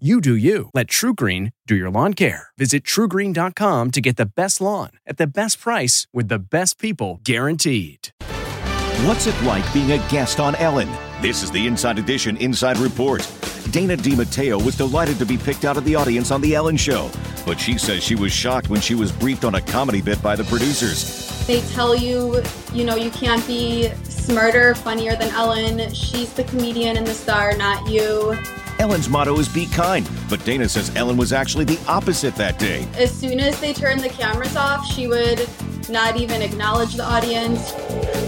You do you. Let TruGreen do your lawn care. Visit trugreen.com to get the best lawn at the best price with the best people guaranteed. What's it like being a guest on Ellen? This is the Inside Edition Inside Report. Dana DiMatteo was delighted to be picked out of the audience on The Ellen Show, but she says she was shocked when she was briefed on a comedy bit by the producers. They tell you, you know, you can't be smarter, funnier than Ellen. She's the comedian and the star, not you. Ellen's motto is be kind, but Dana says Ellen was actually the opposite that day. As soon as they turned the cameras off, she would not even acknowledge the audience.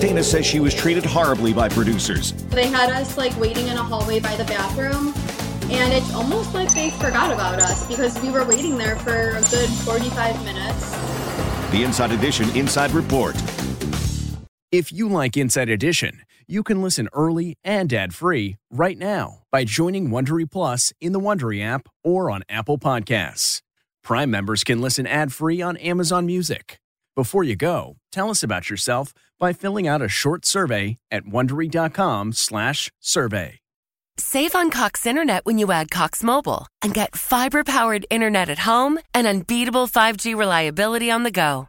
Dana says she was treated horribly by producers. They had us like waiting in a hallway by the bathroom, and it's almost like they forgot about us because we were waiting there for a good 45 minutes. The Inside Edition Inside Report. If you like Inside Edition, you can listen early and ad-free right now by joining Wondery Plus in the Wondery app or on Apple Podcasts. Prime members can listen ad-free on Amazon Music. Before you go, tell us about yourself by filling out a short survey at wondery.com/survey. Save on Cox Internet when you add Cox Mobile and get fiber powered internet at home and unbeatable 5G reliability on the go.